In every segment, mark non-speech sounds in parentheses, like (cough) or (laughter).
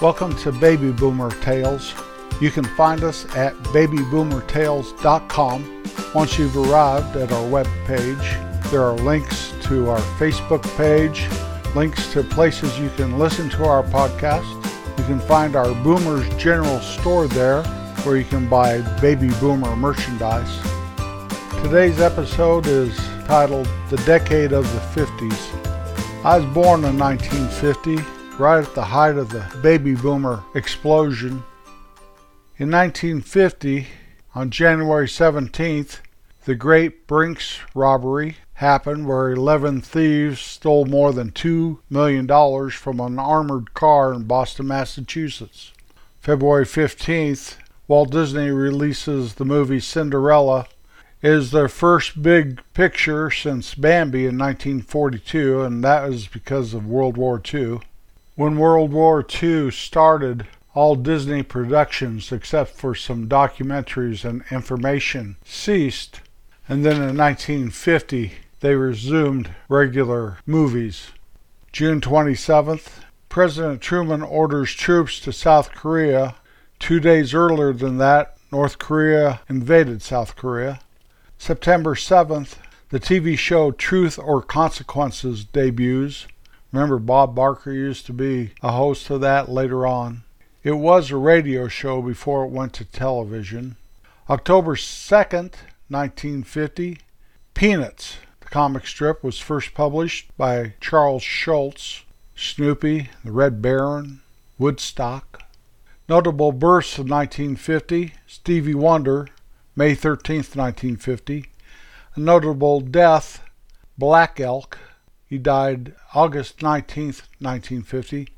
Welcome to Baby Boomer Tales. You can find us at babyboomertales.com. Once you've arrived at our web page, there are links to our Facebook page, links to places you can listen to our podcast. You can find our Boomers General Store there where you can buy Baby Boomer merchandise. Today's episode is titled The Decade of the 50s. I was born in 1950 right at the height of the baby boomer explosion. In 1950, on January 17th, the Great Brinks robbery happened where 11 thieves stole more than $2 million from an armored car in Boston, Massachusetts. February 15th, Walt Disney releases the movie Cinderella. It is their first big picture since Bambi in 1942, and that was because of World War II. When World War II started, all Disney productions, except for some documentaries and information, ceased, and then in 1950 they resumed regular movies. June 27th, President Truman orders troops to South Korea. Two days earlier than that, North Korea invaded South Korea. September 7th, the TV show Truth or Consequences debuts. Remember, Bob Barker used to be a host of that later on. It was a radio show before it went to television. October 2nd, 1950, Peanuts, the comic strip, was first published by Charles Schulz. Snoopy, The Red Baron, Woodstock. Notable births of 1950 Stevie Wonder, May 13th, 1950. A notable death, Black Elk, he died August 19, 1950.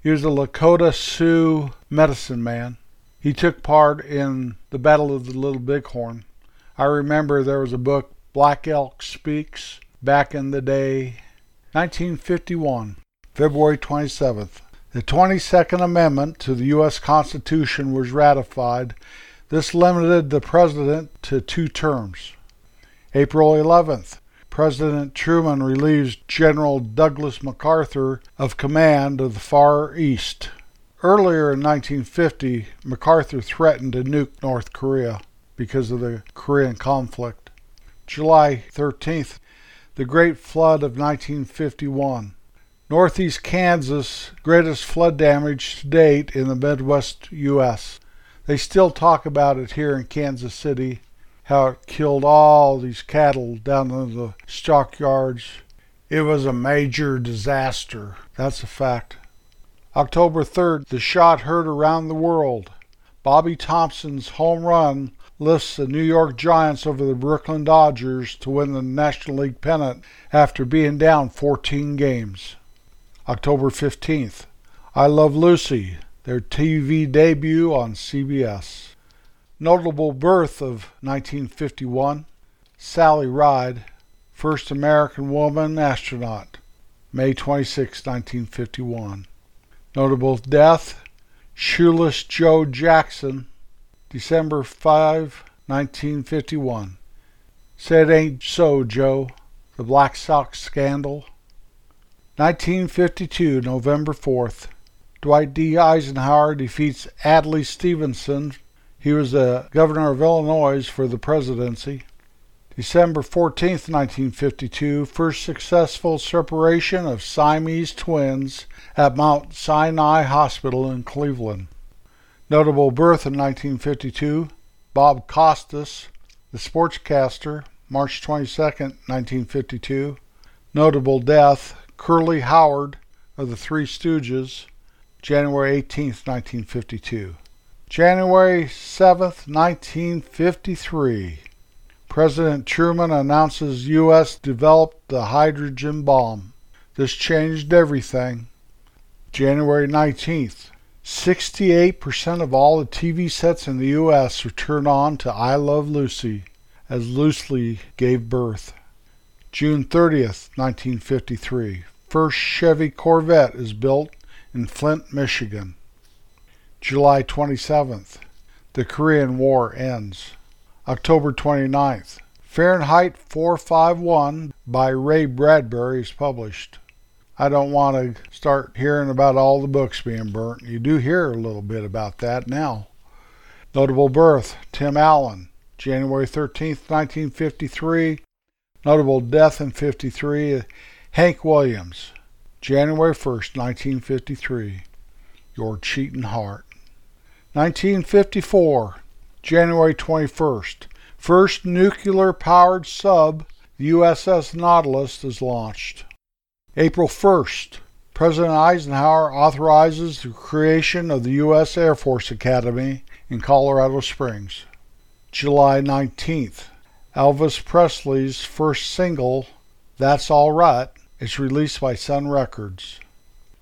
He was a Lakota Sioux medicine man. He took part in the Battle of the Little Bighorn. I remember there was a book, Black Elk Speaks, back in the day, 1951, February 27th. The 22nd Amendment to the U.S. Constitution was ratified. This limited the president to two terms. April 11th, President Truman relieves General Douglas MacArthur of command of the Far East. Earlier in 1950, MacArthur threatened to nuke North Korea because of the Korean conflict. July 13th, the Great Flood of 1951. Northeast Kansas, greatest flood damage to date in the Midwest U.S. They still talk about it here in Kansas City how it killed all these cattle down in the stockyards. It was a major disaster. That's a fact. October 3rd, the shot heard around the world. Bobby Thomson's home run lifts the New York Giants over the Brooklyn Dodgers to win the National League pennant after being down 14 games. October 15th, I Love Lucy, their TV debut on CBS. Notable birth of 1951 Sally Ride, first American woman astronaut, May 26, 1951. Notable death Shoeless Joe Jackson, December 5, 1951. Said ain't so, Joe. The Black Sox scandal. 1952, November 4th. Dwight D. Eisenhower defeats Adlai Stevenson he was the governor of Illinois for the presidency. December 14, 1952, first successful separation of Siamese twins at Mount Sinai Hospital in Cleveland. Notable birth in 1952, Bob Costas, the sportscaster, March 22, 1952. Notable death, Curly Howard of the Three Stooges, January 18, 1952. January 7th, 1953. President Truman announces U.S. developed the hydrogen bomb. This changed everything. January 19th. 68% of all the TV sets in the U.S. are turned on to I Love Lucy, as Lucy gave birth. June 30th, 1953. First Chevy Corvette is built in Flint, Michigan. July 27th. The Korean War ends. October 29th. Fahrenheit 451 by Ray Bradbury is published. I don't want to start hearing about all the books being burnt. You do hear a little bit about that now. Notable birth Tim Allen, January 13th, 1953. Notable death in 53 Hank Williams, January 1st, 1953. Your Cheating Heart. 1954, January 21st. First nuclear powered sub, the USS Nautilus, is launched. April 1st, President Eisenhower authorizes the creation of the U.S. Air Force Academy in Colorado Springs. July 19th, Elvis Presley's first single, That's All Right, is released by Sun Records.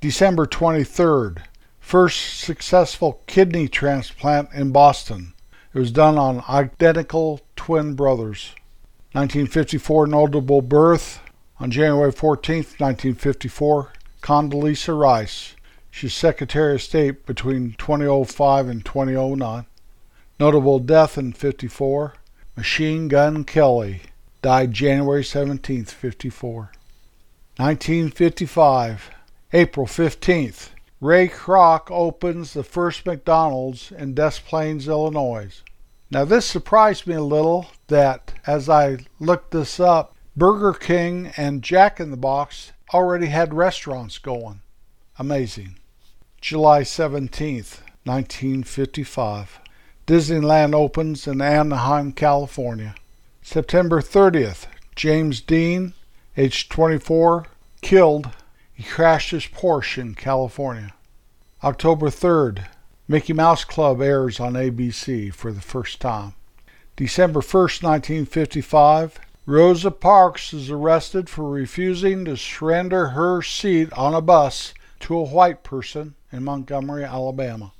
December 23rd, first successful kidney transplant in Boston. It was done on identical twin brothers. 1954 notable birth on January 14, 1954, Condoleezza Rice. She's Secretary of State between 2005 and 2009. Notable death in 54, Machine Gun Kelly. Died January 17, 54. 1955, April 15th, Ray Kroc opens the first McDonald's in Des Plaines, Illinois. Now, this surprised me a little that as I looked this up, Burger King and Jack in the Box already had restaurants going. Amazing. July 17th, 1955. Disneyland opens in Anaheim, California. September 30th, James Dean, age 24, killed he crashed his Porsche in California. October 3rd, Mickey Mouse Club airs on ABC for the first time. December 1st, 1955, Rosa Parks is arrested for refusing to surrender her seat on a bus to a white person in Montgomery, Alabama.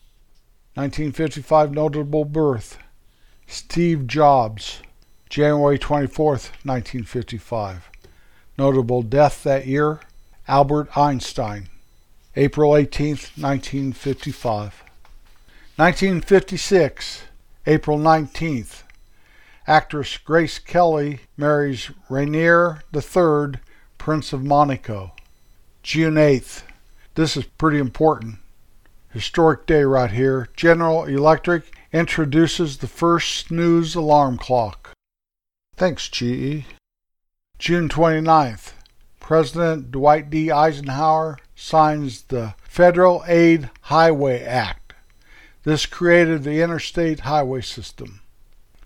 1955 notable birth Steve Jobs, January 24th, 1955. Notable death that year Albert Einstein, April 18, 1955. 1956, April 19th. Actress Grace Kelly marries Rainier III, Prince of Monaco. June 8th. This is pretty important. Historic day right here. General Electric introduces the first snooze alarm clock. Thanks, GE. June 29th. President Dwight D. Eisenhower signs the Federal Aid Highway Act. This created the interstate highway system.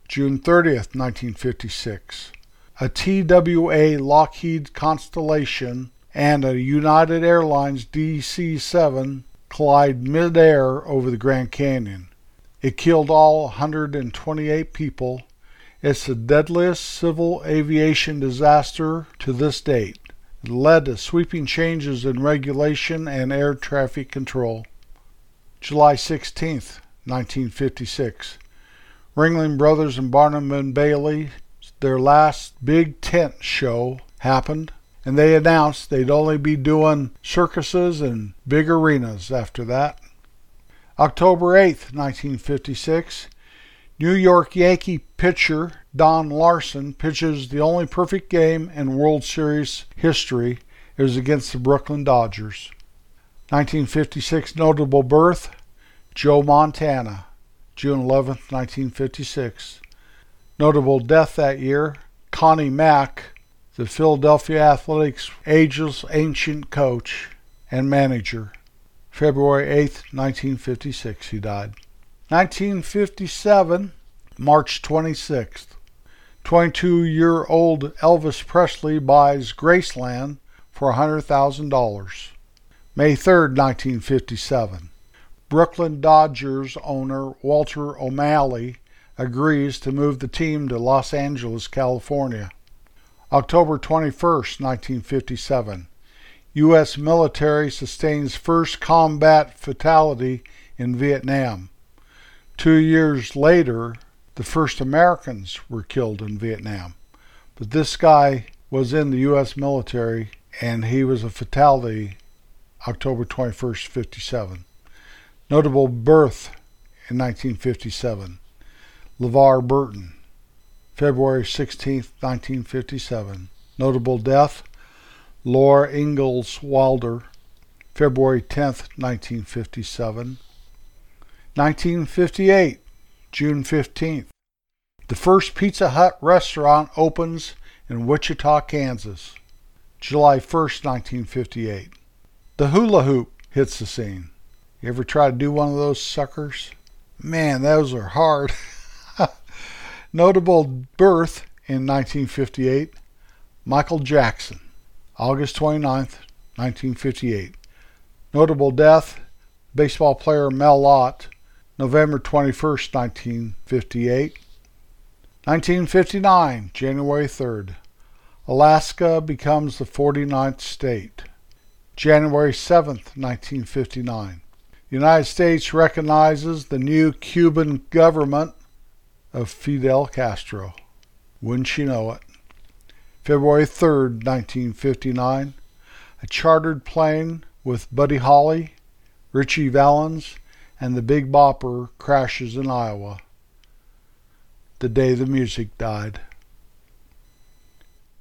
June 30th, 1956. A TWA Lockheed Constellation and a United Airlines DC 7 collide midair over the Grand Canyon. It killed all 128 people. It's the deadliest civil aviation disaster to this date led to sweeping changes in regulation and air traffic control. July 16, 1956. Ringling Brothers and Barnum and Bailey, their last big tent show happened, and they announced they'd only be doing circuses and big arenas after that. October 8, 1956. New York Yankee pitcher Don Larsen pitches the only perfect game in World Series history. It was against the Brooklyn Dodgers. 1956 notable birth Joe Montana, June 11, 1956. Notable death that year Connie Mack, the Philadelphia Athletics ageless ancient coach and manager. February 8, 1956, he died. 1957, March 26th. 22 year old Elvis Presley buys Graceland for $100,000. May 3, 1957. Brooklyn Dodgers owner Walter O'Malley agrees to move the team to Los Angeles, California. October 21, 1957. U.S. military sustains first combat fatality in Vietnam. Two years later, the first Americans were killed in Vietnam. But this guy was in the U.S. military and he was a fatality October 21st, 57. Notable birth in 1957. LeVar Burton, February 16, 1957. Notable death. Laura Ingalls Wilder, February 10, 1957. 1958, June 15th. The first Pizza Hut restaurant opens in Wichita, Kansas. July 1st, 1958. The hula hoop hits the scene. You ever try to do one of those suckers? Man, those are hard. (laughs) Notable birth in 1958 Michael Jackson, August 29th, 1958. Notable death baseball player Mel Ott, November 21st, 1958. 1959, January 3rd. Alaska becomes the 49th state. January 7th, 1959. The United States recognizes the new Cuban government of Fidel Castro. Wouldn't you know it? February 3rd, 1959. A chartered plane with Buddy Holly, Ritchie Valens, and the Big Bopper crashes in Iowa. The day the music died.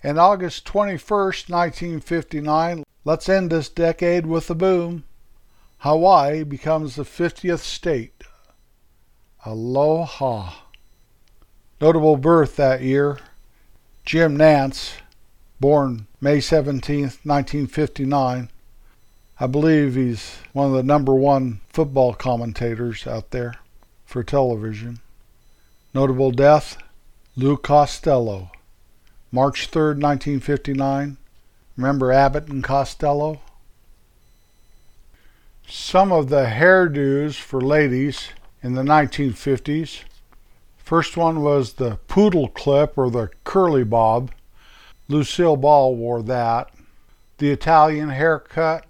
And August 21st, 1959, let's end this decade with a boom. Hawaii becomes the 50th state. Aloha. Notable birth that year Jim Nantz, born May 17, 1959. I believe he's one of the number one football commentators out there for television. Notable death Lou Costello, March 3, 1959. Remember Abbott and Costello? Some of the hairdos for ladies in the 1950s. First one was the poodle clip or the curly bob. Lucille Ball wore that. The Italian haircut,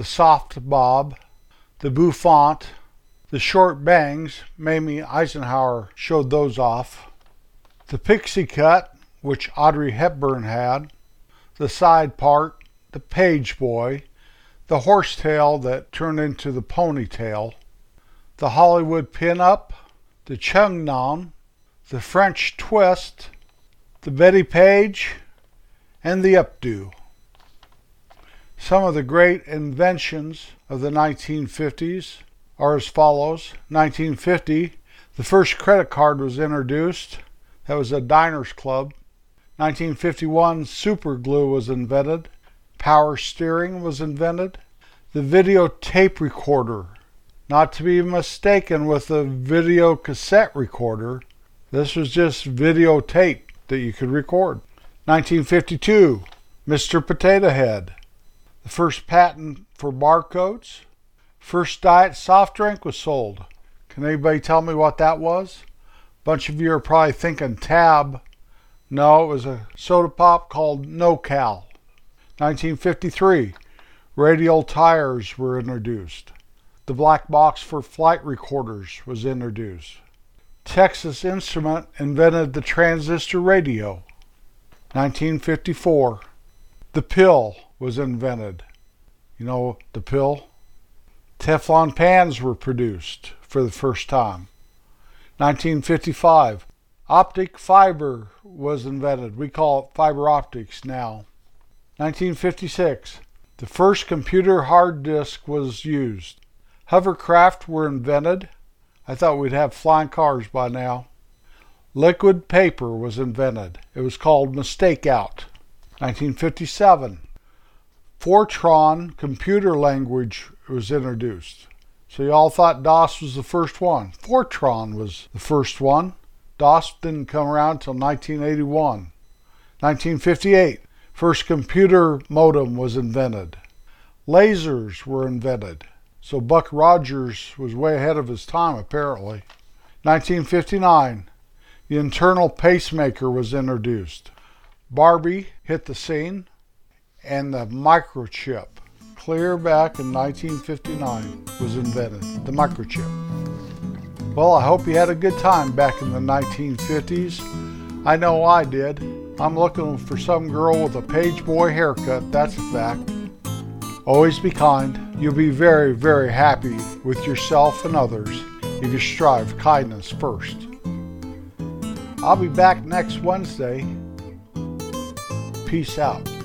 the soft bob, the bouffant, the short bangs. Mamie Eisenhower showed those off. The pixie cut, which Audrey Hepburn had. The side part, the page boy the horsetail that turned into the ponytail, the Hollywood pin-up, the chungnon, the French twist, the Bettie Page, and the updo. Some of the great inventions of the 1950s are as follows. 1950, the first credit card was introduced. That was a Diners Club. 1951, super glue was invented. Power steering was invented. The video tape recorder, not to be mistaken with the video cassette recorder. This was just videotape that you could record. 1952, Mr. Potato Head. The first patent for barcodes. First diet soft drink was sold. Can anybody tell me what that was? A bunch of you are probably thinking Tab. No, it was a soda pop called No Cal. 1953, radial tires were introduced. The black box for flight recorders was introduced. Texas Instrument invented the transistor radio. 1954, the pill was invented. You know the pill? Teflon pans were produced for the first time. 1955, optic fiber was invented. We call it fiber optics now. 1956, the first computer hard disk was used. Hovercraft were invented. I thought we'd have flying cars by now. Liquid paper was invented. It was called Mistake Out. 1957. Fortran computer language was introduced. So you all thought DOS was the first one. Fortran was the first one. DOS didn't come around until 1981. 1958. First computer modem was invented. Lasers were invented. So Buck Rogers was way ahead of his time, apparently. 1959, the internal pacemaker was introduced. Barbie hit the scene, and the microchip, clear back in 1959, was invented. The microchip. Well, I hope you had a good time back in the 1950s. I know I did. I'm looking for some girl with a page boy haircut, that's a fact. Always be kind. You'll be very, very happy with yourself and others if you strive kindness first. I'll be back next Wednesday. Peace out.